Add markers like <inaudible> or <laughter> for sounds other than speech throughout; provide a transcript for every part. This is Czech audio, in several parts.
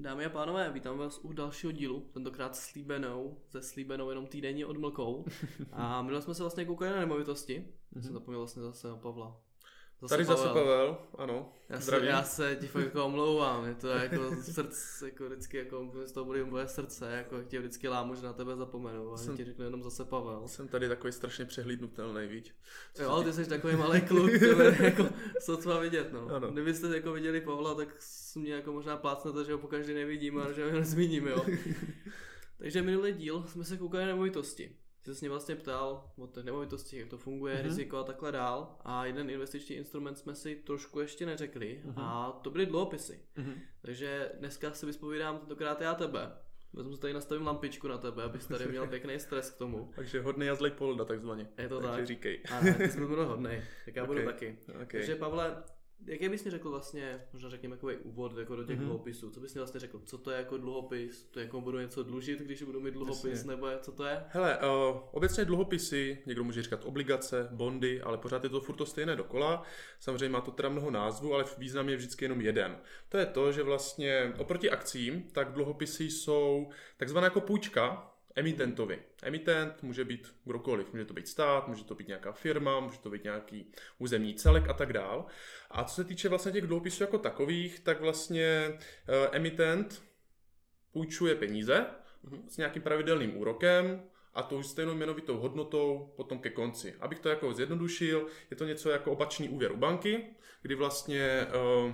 Dámy a pánové, vítám vás u dalšího dílu, tentokrát slíbenou, se slíbenou jenom týdenní odmlkou. <laughs> A minule jsme se vlastně koukali na nemovitosti. Mm-hmm. Jsem zapomněl vlastně zase na Pavla. Zase Tady Pavel. zase Pavel, ano. Já se, já se ti fakt jako omlouvám, je to jako srdce, jako vždycky, jako z toho bude moje srdce, jako tě vždycky lámu, že na tebe zapomenu a jsem, ti řeknu jenom zase Pavel. Jsem tady takový strašně přehlídnutelný, víš. Jo, ale ty jsi takový malý kluk, tebe jako sotva vidět, no. Ano. Kdybyste jako viděli Pavla, tak mě jako možná plácnete, že ho pokaždé nevidím a že ho <laughs> nezmíním, jo. <laughs> Takže minulý díl jsme se koukali na nemovitosti jsi se mě vlastně ptal o těch nemovitostech, jak to funguje, mm-hmm. riziko a takhle dál. A jeden investiční instrument jsme si trošku ještě neřekli mm-hmm. a to byly dluhopisy. Mm-hmm. Takže dneska si vyspovídám tentokrát já tebe. Vezmu si tady nastavím lampičku na tebe, abys tady měl <laughs> pěkný stres k tomu. Takže hodný a zlej polda takzvaně. Je to Takže tak. říkej. A ty jsi byl <laughs> hodný, tak já okay. budu taky. Okay. Takže Pavle, Jaký bys mi řekl vlastně, možná řekněme takový úvod jako do těch mm-hmm. dluhopisů, co bys mi vlastně řekl, co to je jako dluhopis, to je jako budu něco dlužit, když budu mít dluhopis, Jasně. nebo co to je? Hele, uh, obecně dluhopisy, někdo může říkat obligace, bondy, ale pořád je to furt to stejné dokola. Samozřejmě má to teda mnoho názvů, ale význam je vždycky jenom jeden. To je to, že vlastně oproti akcím, tak dluhopisy jsou takzvaná jako půjčka, emitentovi. Emitent může být kdokoliv, může to být stát, může to být nějaká firma, může to být nějaký územní celek a tak dál. A co se týče vlastně těch dluhopisů jako takových, tak vlastně uh, emitent půjčuje peníze mm-hmm. s nějakým pravidelným úrokem, a tou stejnou měnovitou hodnotou potom ke konci. Abych to jako zjednodušil, je to něco jako opačný úvěr u banky, kdy vlastně uh,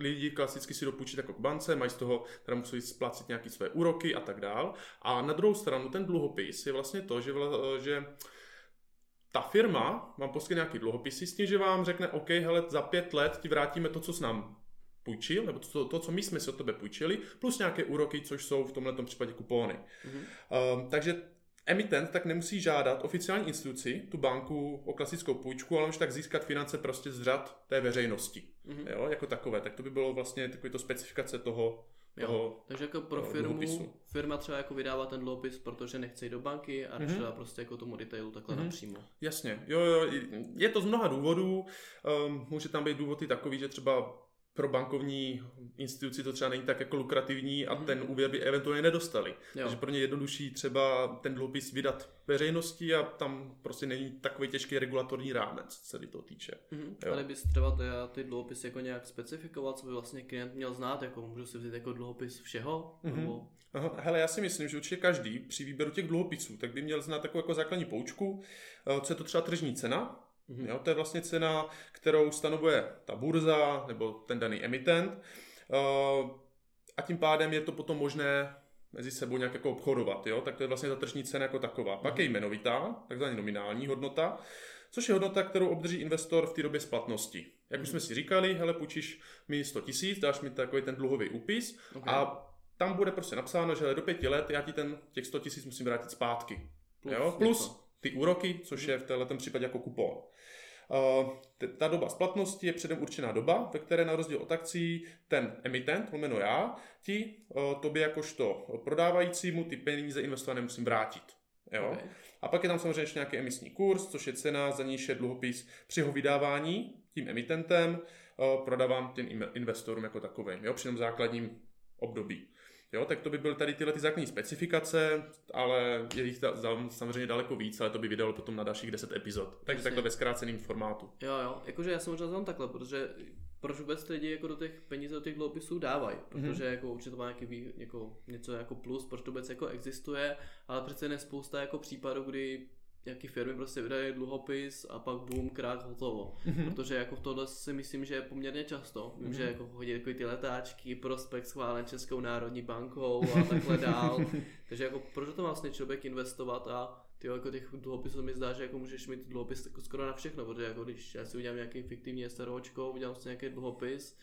lidi klasicky si dopůjčit jako k bance, mají z toho, teda musí splácet nějaké své úroky a tak dál. A na druhou stranu ten dluhopis je vlastně to, že, vla, že ta firma vám poskytne nějaký dluhopisy s tím, že vám řekne, OK, hele, za pět let ti vrátíme to, co s nám půjčil, nebo to, to, co my jsme si od tebe půjčili, plus nějaké úroky, což jsou v tomhle případě kupóny. Mm-hmm. Um, takže emitent tak nemusí žádat oficiální instituci, tu banku o klasickou půjčku, ale může tak získat finance prostě z řad té veřejnosti. Mm-hmm. Jo, jako takové. Tak to by bylo vlastně takový to specifikace toho, Jo, takže jako pro firmu, dluhopisu. firma třeba jako vydává ten dluhopis, protože nechce jít do banky a mm-hmm. prostě jako tomu detailu takhle mm-hmm. napřímo. Jasně, jo, jo, je to z mnoha důvodů, um, může tam být důvody takový, že třeba pro bankovní instituci to třeba není tak jako lukrativní a mm. ten úvěr by eventuálně nedostali. Jo. Takže pro ně jednodušší třeba ten dluhopis vydat veřejnosti a tam prostě není takový těžký regulatorní rámec, co se to týče. Mm. Ale bys třeba ty, ty dluhopisy jako nějak specifikovat, co by vlastně klient měl znát, jako můžu si vzít jako dluhopis všeho? Mm. Nebo... Aha, hele, já si myslím, že určitě každý při výběru těch dluhopisů, tak by měl znát takovou jako základní poučku, eh, co je to třeba tržní cena, Mm-hmm. Jo, to je vlastně cena, kterou stanovuje ta burza nebo ten daný emitent. Uh, a tím pádem je to potom možné mezi sebou nějak jako obchodovat. Jo? Tak to je vlastně ta tržní cena jako taková. Pak je jmenovitá, takzvaná nominální hodnota, což je hodnota, kterou obdrží investor v té době splatnosti. Jak už jsme si říkali, hele, půjčíš mi 100 tisíc, dáš mi takový ten dluhový úpis okay. a tam bude prostě napsáno, že do pěti let já ti ten, těch 100 tisíc musím vrátit zpátky. Plus, jo? Plus ty úroky, což je v této případě jako kupon. Uh, ta doba splatnosti je předem určená doba, ve které na rozdíl od akcí ten emitent, lomeno já, ti uh, tobě jakožto prodávajícímu ty peníze investované musím vrátit. Jo? Okay. A pak je tam samozřejmě ještě nějaký emisní kurz, což je cena, za níž je dluhopis při jeho vydávání tím emitentem uh, prodávám těm investorům jako takovým, jo, při tom základním období. Jo, tak to by byly tady tyhle ty základní specifikace, ale je jich samozřejmě daleko víc, ale to by vydalo potom na dalších 10 epizod. Takže takhle ve zkráceném formátu. Jo, jo, jakože já jsem možná tam takhle, protože proč vůbec lidi jako do těch peněz do těch dluhopisů dávají, protože mm-hmm. jako určitě to má nějaký, jako, něco jako plus, proč to vůbec jako existuje, ale přece je spousta jako případů, kdy nějaký firmy prostě vydají dluhopis a pak boom, krák, hotovo. Mm-hmm. Protože jako v tohle si myslím, že je poměrně často. Vím, mm-hmm. že jako chodí takový ty letáčky, prospekt schválen Českou národní bankou a takhle dál. <laughs> Takže jako proč to vlastně člověk investovat a ty jako těch dluhopisů mi zdá, že jako můžeš mít dluhopis jako skoro na všechno, protože jako když já si udělám nějaký fiktivní SROčko, udělám si nějaký dluhopis,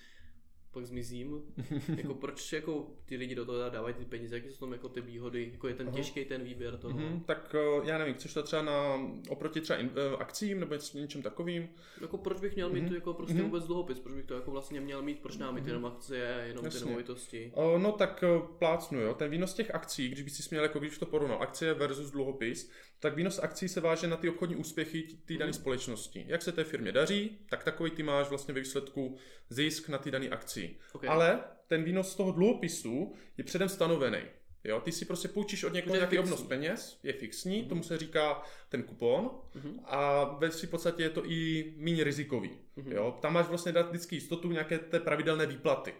pak zmizím. <laughs> jako proč jako ty lidi do toho dávají ty peníze, jaké jsou tam jako ty výhody, jako je ten těžký ten výběr toho. Mm-hmm, tak eh, já nevím, chceš to třeba na, oproti třeba in, uh, akcím nebo něčem takovým? Jako proč bych měl mít mm-hmm. jako prostě mm-hmm. vůbec dluhopis, proč bych to jako vlastně měl mít, proč nám mít mm-hmm. jenom akcie, jenom Jasně. ty nemovitosti? Uh, no tak plácnu, jo, ten výnos těch akcí, když bys si směl jako když to porovnal, akcie versus dluhopis, tak výnos akcí se váže na ty obchodní úspěchy té dané mm. společnosti. Jak se té firmě daří, tak takový ty máš vlastně ve výsledku zisk na ty dané akci. Okay. Ale ten výnos z toho dluhopisu je předem stanovený. Jo, ty si prostě půjčíš od někoho nějaký obnos peněz, je fixní, mm-hmm. tomu se říká ten kupon mm-hmm. a ve v podstatě je to i méně rizikový. Mm-hmm. Jo, tam máš vlastně dát vždycky jistotu nějaké té pravidelné výplaty.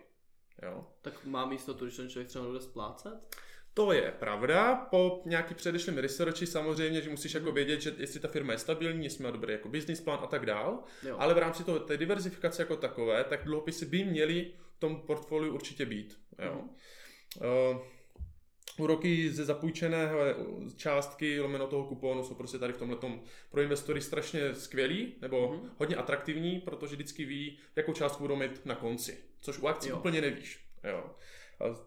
Jo. Tak mám jistotu, že ten člověk třeba bude splácet? To je pravda, po nějaký předešlém researchi samozřejmě, že musíš jako vědět, že jestli ta firma je stabilní, jestli má dobrý jako business plán a tak dál, jo. ale v rámci toho, té diverzifikace jako takové, tak dluhopisy by měly v tom portfoliu určitě být. Jo. Mm. Uh, úroky ze zapůjčeného částky lomeno toho kuponu jsou prostě tady v tomhle pro investory strašně skvělý nebo mm. hodně atraktivní, protože vždycky ví, jakou částku budou mít na konci, což u akcí jo. úplně nevíš. Jo.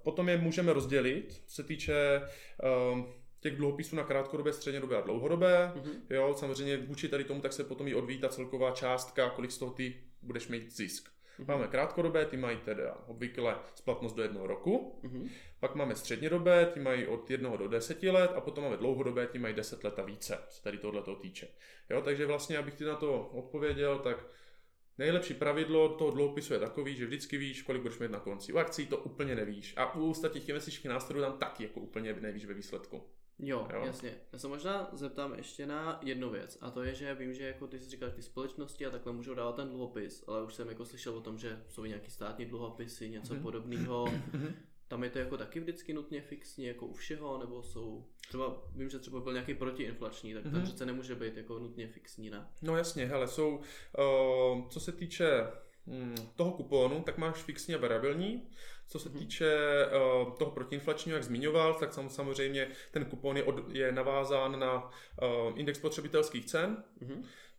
Potom je můžeme rozdělit, co se týče um, těch dluhopisů na krátkodobé, střednědobé a dlouhodobé. Mm-hmm. Jo, samozřejmě vůči tady tomu tak se potom i odvíjí ta celková částka, kolik z toho ty budeš mít zisk. Mm-hmm. Máme krátkodobé, ty mají teda obvykle splatnost do jednoho roku. Mm-hmm. Pak máme střednědobé, ty mají od jednoho do deseti let a potom máme dlouhodobé, ty mají deset let a více, co tady tohle týče. Jo, takže vlastně, abych ti na to odpověděl, tak Nejlepší pravidlo toho dluhopisu je takový, že vždycky víš, kolik budeš mít na konci. U akcí to úplně nevíš. A u ostatních investičních nástrojů tam taky jako úplně nevíš ve výsledku. Jo, jo, jasně. Já se možná zeptám ještě na jednu věc. A to je, že vím, že jako ty jsi říkal, ty společnosti a takhle můžou dávat ten dluhopis, ale už jsem jako slyšel o tom, že jsou nějaký státní dluhopisy, něco mm-hmm. podobného. <laughs> Mhm. Tam je to jako taky vždycky nutně fixní, jako u všeho, nebo jsou, třeba vím, že třeba byl nějaký protiinflační, tak mm-hmm. mhm. přece nemůže být jako nutně fixní, ne? No jasně, hele, jsou, uh, co se týče um, toho kuponu, tak máš fixní a variabilní. Co se mm-hmm. týče uh, toho protiinflačního, jak zmiňoval, tak samozřejmě ten kupon je, od, je navázán na uh, index potřebitelských cen.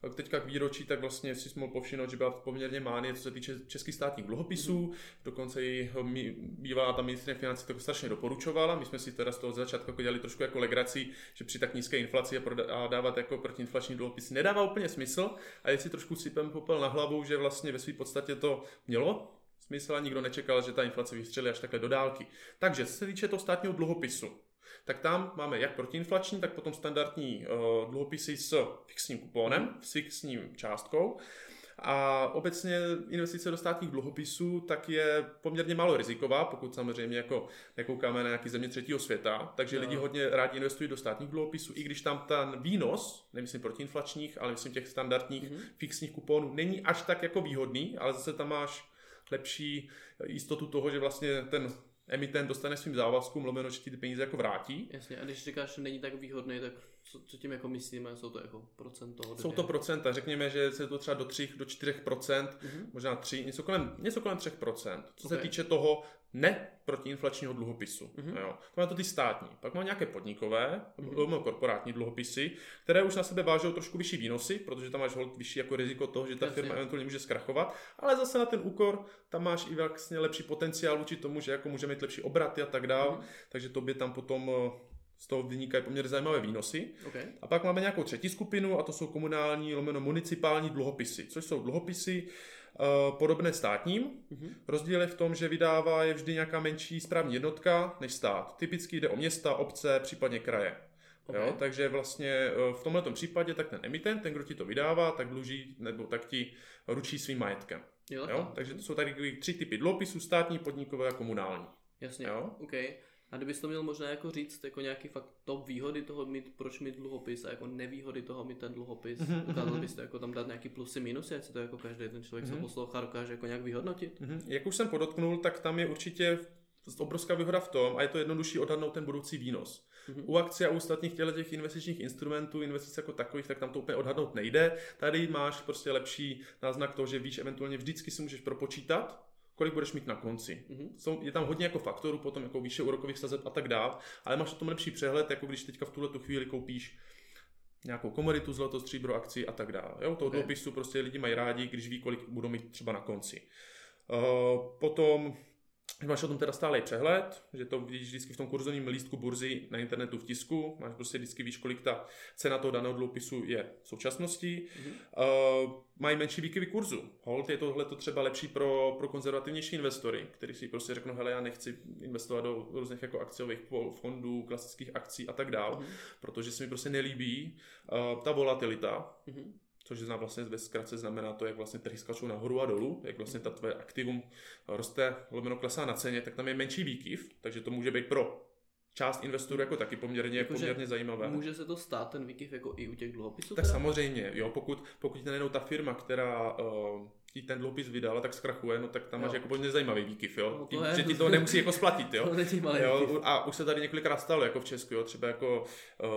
Mm-hmm teďka k výročí, tak vlastně si mohl povšimnout, že byla poměrně mánie, co se týče českých státních dluhopisů. Mm. Dokonce i bývá ta ministrině financí to strašně doporučovala. My jsme si teda z toho začátku jako dělali trošku jako legraci, že při tak nízké inflaci a dávat jako protiinflační dluhopis nedává úplně smysl. A jestli trošku sypem popel na hlavu, že vlastně ve své podstatě to mělo smysl a nikdo nečekal, že ta inflace vystřelí až takhle do dálky. Takže co se týče toho státního dluhopisu, tak tam máme jak protiinflační, tak potom standardní uh, dluhopisy s fixním kupónem, s fixním částkou. A obecně investice do státních dluhopisů tak je poměrně málo riziková, pokud samozřejmě jako nekoukáme na nějaký země třetího světa, takže no. lidi hodně rádi investují do státních dluhopisů, i když tam ten výnos, nemyslím protiinflačních, ale myslím těch standardních mm-hmm. fixních kuponů, není až tak jako výhodný, ale zase tam máš lepší jistotu toho, že vlastně ten emitent dostane svým závazkům, lomeno, že ty peníze jako vrátí. Jasně, a když říkáš, že není tak výhodný, tak co, co tím jako myslíme, jsou to jako procento? Jsou to procenta, řekněme, že se to třeba do 3, do 4 procent, mm-hmm. možná 3, něco kolem, něco kolem 3 procent. Co okay. se týče toho ne protiinflačního dluhopisu. Mm-hmm. Jo. To má to ty státní. Pak má nějaké podnikové, mm-hmm. korporátní dluhopisy, které už na sebe vážou trošku vyšší výnosy, protože tam máš hold vyšší jako riziko toho, že ta Jasně. firma eventuálně může zkrachovat, ale zase na ten úkor tam máš i vlastně lepší potenciál vůči tomu, že jako může mít lepší obraty a tak dále, mm-hmm. takže to by tam potom z toho vynikají poměrně zajímavé výnosy. Okay. A pak máme nějakou třetí skupinu a to jsou komunální lomeno municipální dluhopisy, což jsou dluhopisy, Eh, podobné státním. Mm-hmm. Rozdíl je v tom, že vydává je vždy nějaká menší správní jednotka než stát. Typicky jde o města, obce, případně kraje. Okay. Jo, takže vlastně eh, v tomto případě tak ten emitent, ten, kdo ti to vydává, tak dluží nebo tak ti ručí svým majetkem. Jo, jo? Takže to jsou tady tři typy dluhopisů, státní, podnikové a komunální. Jasně, jo? Okay. A kdybys to měl možná jako říct, jako nějaký fakt top výhody toho mít, proč mít dluhopis a jako nevýhody toho mít ten dluhopis, mm-hmm. dokázal bys to jako tam dát nějaký plusy, minusy, ať si to jako každý ten člověk, mm-hmm. mhm. poslouchá, dokáže jako nějak vyhodnotit? Mm-hmm. Jak už jsem podotknul, tak tam je určitě obrovská výhoda v tom a je to jednodušší odhadnout ten budoucí výnos. Mm-hmm. U akcí a u ostatních těch investičních instrumentů, investic jako takových, tak tam to úplně odhadnout nejde. Tady máš prostě lepší náznak toho, že víš, eventuálně vždycky si můžeš propočítat, kolik budeš mít na konci. Mm-hmm. Jsou, je tam hodně jako faktorů, potom jako výše úrokových sazeb a tak dále, ale máš o tom lepší přehled, jako když teďka v tuhle tu chvíli koupíš nějakou komoditu, zlato, stříbro, akci a tak dále. Jo, toho okay. dopisu prostě lidi mají rádi, když ví, kolik budou mít třeba na konci. Uh, potom Máš o tom teda stále přehled, že to vidíš vždycky v tom kurzovním lístku burzy na internetu v tisku, máš prostě vždycky víš, kolik ta cena toho daného dluhopisu je v současnosti. Mm-hmm. Uh, mají menší výkyvy kurzu. Hold je tohle to třeba lepší pro, pro konzervativnější investory, kteří si prostě řeknou, hele, já nechci investovat do různých jako akciových fondů, klasických akcí a tak dále, mm-hmm. protože se mi prostě nelíbí uh, ta volatilita. Mm-hmm což znamená vlastně ve zkratce znamená to, jak vlastně trhy skačou nahoru a dolů, jak vlastně ta tvoje aktivum roste, lomeno klesá na ceně, tak tam je menší výkyv, takže to může být pro část investorů jako taky poměrně, jako poměrně zajímavé. Může se to stát ten výkyv jako i u těch dluhopisů? Tak teda? samozřejmě, jo, pokud, pokud najednou ta firma, která uh, ti ten dluhopis vydala, tak zkrachuje, no tak tam jo. máš jako poměrně zajímavý výkyv, jo. No Tím, je, že ti to nemusí jako splatit, jo. to jo. A už se tady několikrát stalo, jako v Česku, jo, třeba jako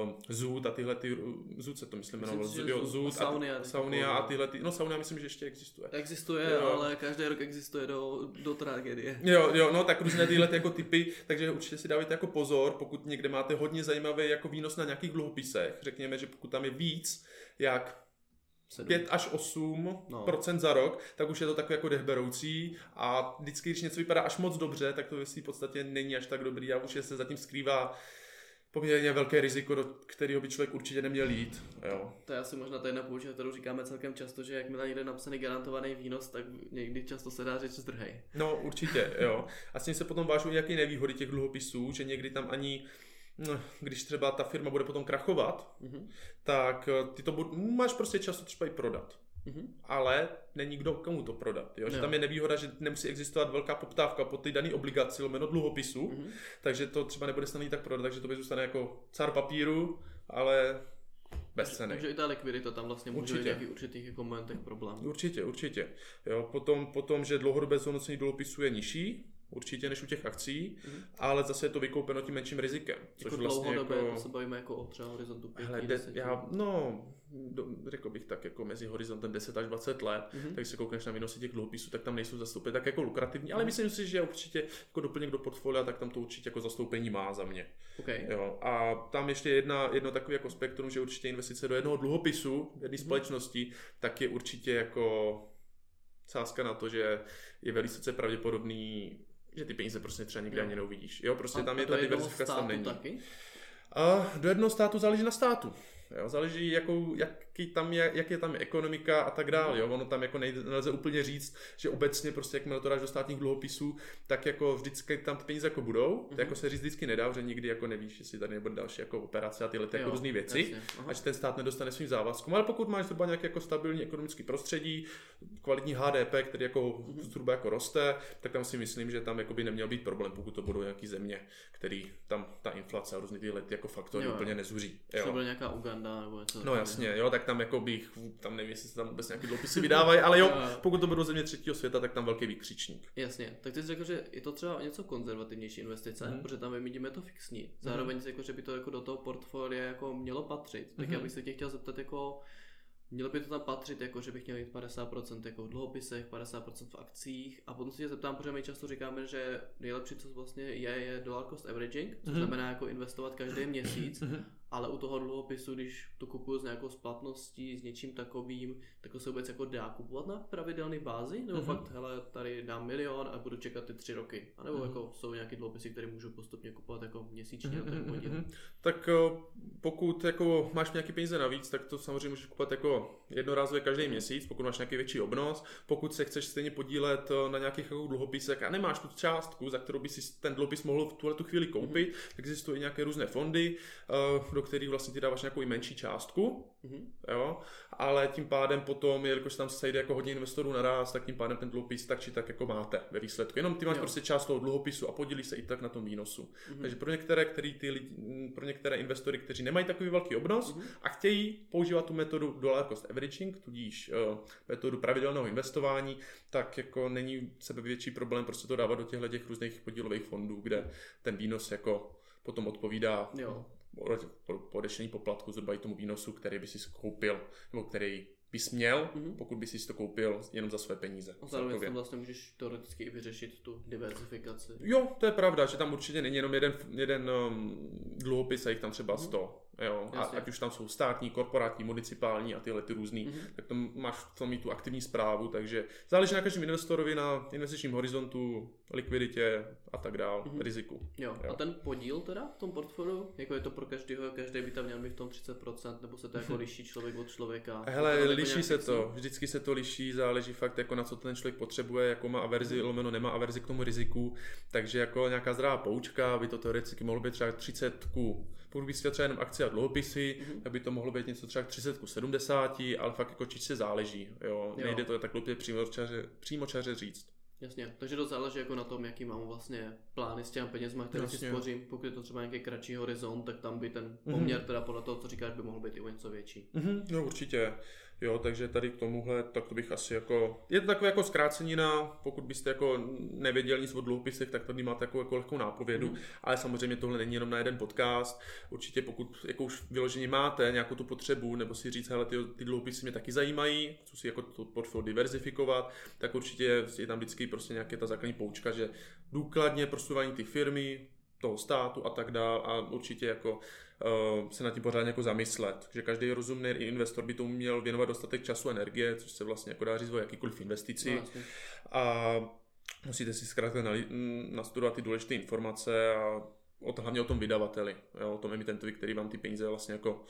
um, Zoot a tyhle ty, Zoot se to myslím jmenovalo, jo, Zoot a, Saunia, a, Saunia a tyhle ty, no Saunia myslím, že ještě existuje. Existuje, jo. ale každý rok existuje do, do tragédie. Jo, jo, no tak různé tyhle ty jako typy, takže určitě si dávajte jako pozor, pokud někde máte hodně zajímavý jako výnos na nějakých dluhopisech, řekněme, že pokud tam je víc, jak 7. 5 až 8 no. procent za rok, tak už je to takové jako dechberoucí a vždycky, když něco vypadá až moc dobře, tak to v podstatě není až tak dobrý a už je se zatím skrývá poměrně velké riziko, do kterého by člověk určitě neměl jít. Jo. To je asi možná ta jedna poučka, kterou říkáme celkem často, že jakmile někde napsaný garantovaný výnos, tak někdy často se dá říct zdrhej. No určitě, jo. A s tím se potom vážou nějaké nevýhody těch dluhopisů, že někdy tam ani když třeba ta firma bude potom krachovat, mm-hmm. tak eh, ty to bud- máš prostě často třeba i prodat. Mm-hmm. Ale není kdo komu to prodat. Jo? Že jo. tam je nevýhoda, že nemusí existovat velká poptávka po ty dané obligaci, lomeno dluhopisu, mm-hmm. takže to třeba nebude snadný tak prodat, takže to by zůstane jako car papíru, ale bez ceny. Takže i ta likvidita tam vlastně může být nějaký určitých jako momentech problém. Určitě, určitě. Jo, potom, potom, že dlouhodobé zhodnocení dluhopisu je nižší, určitě než u těch akcí, mm-hmm. ale zase je to vykoupeno tím menším rizikem. Což jako vlastně dlouhodobě, jako... to se bavíme jako o třeba horizontu 5, Hele, de, já, no, do, řekl bych tak jako mezi horizontem 10 až 20 let, mm-hmm. tak se koukneš na výnosy těch dluhopisů, tak tam nejsou zastoupeny tak jako lukrativní, ale mm-hmm. myslím si, že určitě jako doplněk do portfolia, tak tam to určitě jako zastoupení má za mě. Okay. Jo, a tam ještě jedna, jedno takové jako spektrum, že určitě investice do jednoho dluhopisu, jedné mm-hmm. společnosti, tak je určitě jako sázka na to, že je velice pravděpodobný že ty peníze prostě třeba nikdy ani neuvidíš. Jo, prostě a tam je ta diversifikace tam není. Taky? A do jednoho státu záleží na státu. Jo, záleží, jakou, jaký tam je, jak je tam ekonomika a tak dále. Jo. Ono tam jako nejde, nelze úplně říct, že obecně prostě jakmile to dáš do státních dluhopisů, tak jako vždycky tam ty peníze jako budou. Mm-hmm. To jako se říct vždycky nedá, že nikdy jako nevíš, jestli tady nebude další jako operace a tyhle ty jako různé věci. A že ten stát nedostane svým závazkům. Ale pokud máš zhruba nějaké jako stabilní ekonomické prostředí, kvalitní HDP, který jako mm-hmm. zhruba jako roste, tak tam si myslím, že tam jako by neměl být problém, pokud to budou nějaký země, který tam ta inflace a různé tyhle jako faktory jo. úplně nezuří. Jo. To nějaká Uganda nebo něco. No jasně, jo, tak tam jako bych, tam nevím, jestli se tam vůbec nějaký dluhopisy vydávají, ale jo, <laughs> pokud to budou země třetího světa, tak tam velký výkřičník. Jasně, tak ty jsi řekl, že je to třeba něco konzervativnější investice, mm. protože tam vymítíme to fixní. Zároveň mm. jako, že by to jako do toho portfolia jako mělo patřit. Tak mm. já bych se tě chtěl zeptat jako, Mělo by to tam patřit, jako že bych měl mít 50% jako v dluhopisech, 50% v akcích a potom si tě zeptám, protože my často říkáme, že nejlepší, co vlastně je, je dollar cost averaging, což mm-hmm. znamená jako investovat každý <laughs> měsíc mm-hmm ale u toho dluhopisu, když to kupuju s nějakou splatností, s něčím takovým, tak to se vůbec jako dá kupovat na pravidelné bázi? Nebo mm-hmm. fakt, hele, tady dám milion a budu čekat ty tři roky? A nebo mm-hmm. jako jsou nějaké dluhopisy, které můžu postupně kupovat jako měsíčně mm-hmm. tak mm-hmm. Tak pokud jako máš nějaké peníze navíc, tak to samozřejmě můžeš kupovat jako jednorázově každý měsíc, pokud máš nějaký větší obnos. Pokud se chceš stejně podílet na nějakých jako dluhopisech a nemáš tu částku, za kterou by si ten dluhopis mohl v tuhle tu chvíli koupit, mm-hmm. existují nějaké různé fondy, do do kterých vlastně ty dáváš nějakou i menší částku, mm-hmm. jo, ale tím pádem potom, jelikož tam se sejde jako hodně investorů naraz, tak tím pádem ten dluhopis tak či tak jako máte ve výsledku. Jenom ty máš jo. prostě část toho dluhopisu a podílí se i tak na tom výnosu. Mm-hmm. Takže pro některé, který ty lidi, pro některé investory, kteří nemají takový velký obnos mm-hmm. a chtějí používat tu metodu dollar cost averaging, tudíž uh, metodu pravidelného investování, tak jako není sebe větší problém prostě to dávat do těchto těch různých podílových fondů, kde ten výnos jako potom odpovídá jo po odešení poplatku zhruba i tomu výnosu, který by si koupil, nebo který bys měl, mm-hmm. pokud bys si to koupil jenom za své peníze. A zároveň tam vlastně můžeš teoreticky i vyřešit tu diversifikaci. Jo, to je pravda, že tam určitě není jenom jeden, jeden um, dluhopis a jich tam třeba mm-hmm. 100. Jo, a ať už tam jsou státní, korporátní, municipální a tyhle ty různý, mm-hmm. tak to máš v tom mít tu aktivní zprávu, takže záleží na každém investorovi, na investičním horizontu, likviditě a tak dál, mm-hmm. riziku. Jo. jo. A ten podíl teda v tom portfoliu, jako je to pro každého, každý by tam měl být v tom 30%, nebo se to jako <laughs> liší člověk od člověka? Hele, jako liší se to, vždycky se to liší, záleží fakt jako na co ten člověk potřebuje, jako má averzi, mm-hmm. lomeno nemá averzi k tomu riziku, takže jako nějaká zdravá poučka by to teoreticky mohlo být třeba 30 pokud bys třeba jenom akci a dluhopisy, mm-hmm. tak by to mohlo být něco třeba 30 ku 70, ale fakt jako čistě záleží. Jo? jo. Nejde to tak přímo přímočaře, přímočaře říct. Jasně, takže to záleží jako na tom, jaký mám vlastně plány s těmi penězma, které si spořím. Pokud je to třeba nějaký kratší horizont, tak tam by ten mhm. poměr, mm-hmm. teda podle toho, co říkáš, by mohl být i o něco větší. Mm-hmm, no určitě. Jo, takže tady k tomuhle, tak to bych asi jako, je to takové jako zkrácenina, pokud byste jako nevěděli nic o dluhopisech, tak tady máte jako, jako lehkou nápovědu, mm. ale samozřejmě tohle není jenom na jeden podcast, určitě pokud jako už vyloženě máte nějakou tu potřebu, nebo si říct, hele, ty, ty dluhopisy mě taky zajímají, chci si jako to portfolio diverzifikovat, tak určitě je tam vždycky prostě nějaká ta základní poučka, že důkladně prostudování ty firmy, toho státu a tak dál a určitě jako uh, se nad tím pořádně jako zamyslet, že každý rozumný investor by tomu měl věnovat dostatek času a energie, což se vlastně jako dá říct o jakýkoliv investici. No, a musíte si zkrátka nastudovat ty důležité informace a o to, hlavně o tom vydavateli, jo, o tom emitentovi, který vám ty peníze vlastně jako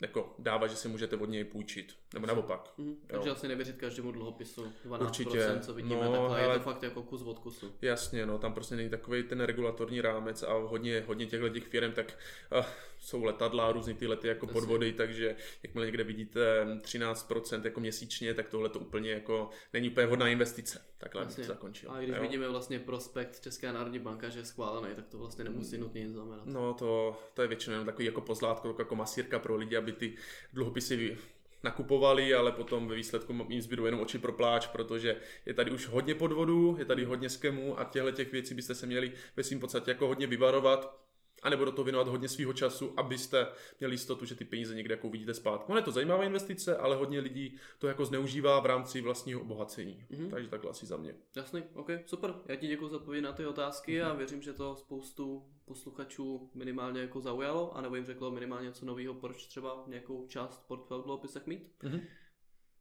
jako dává, že si můžete od něj půjčit, nebo naopak. Mm, takže asi nevěřit každému dluhopisu 12%, Určitě. co vidíme, no, takhle ale... je to fakt jako kus od kusu. Jasně, no, tam prostě není takový ten regulatorní rámec a hodně, hodně těchto těch firm, tak uh, jsou letadla, různý ty lety jako podvody, takže jakmile někde vidíte 13% jako měsíčně, tak tohle to úplně jako není úplně vhodná investice. Takhle Jasně. to zakončil. A když jo? vidíme vlastně prospekt České národní banka, že je schválený, tak to vlastně nemusí nutně nic znamenat. No to, to je většinou takový jako pozlátko, jako masírka pro lidi, aby ty dluhopisy nakupovali, ale potom ve výsledku jim zbydu jenom oči pro pláč, protože je tady už hodně podvodů, je tady hodně skemů a těchto těch věcí byste se měli ve svým podstatě jako hodně vyvarovat, anebo do toho věnovat hodně svého času, abyste měli jistotu, že ty peníze někde jako vidíte zpátky. Ono je to zajímavá investice, ale hodně lidí to jako zneužívá v rámci vlastního obohacení. Mm-hmm. Takže takhle asi za mě. Jasný, ok, super. Já ti děkuji za odpověď na ty otázky mm-hmm. a věřím, že to spoustu posluchačů minimálně jako zaujalo, anebo jim řeklo minimálně něco nového, proč třeba nějakou část portfolio dluhopisech mít. Mm-hmm.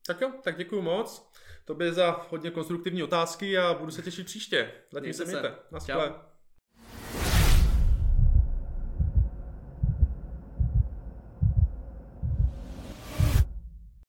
Tak jo, tak děkuji moc. To by za hodně konstruktivní otázky a budu se těšit příště. Zatím se mějte. Naschle.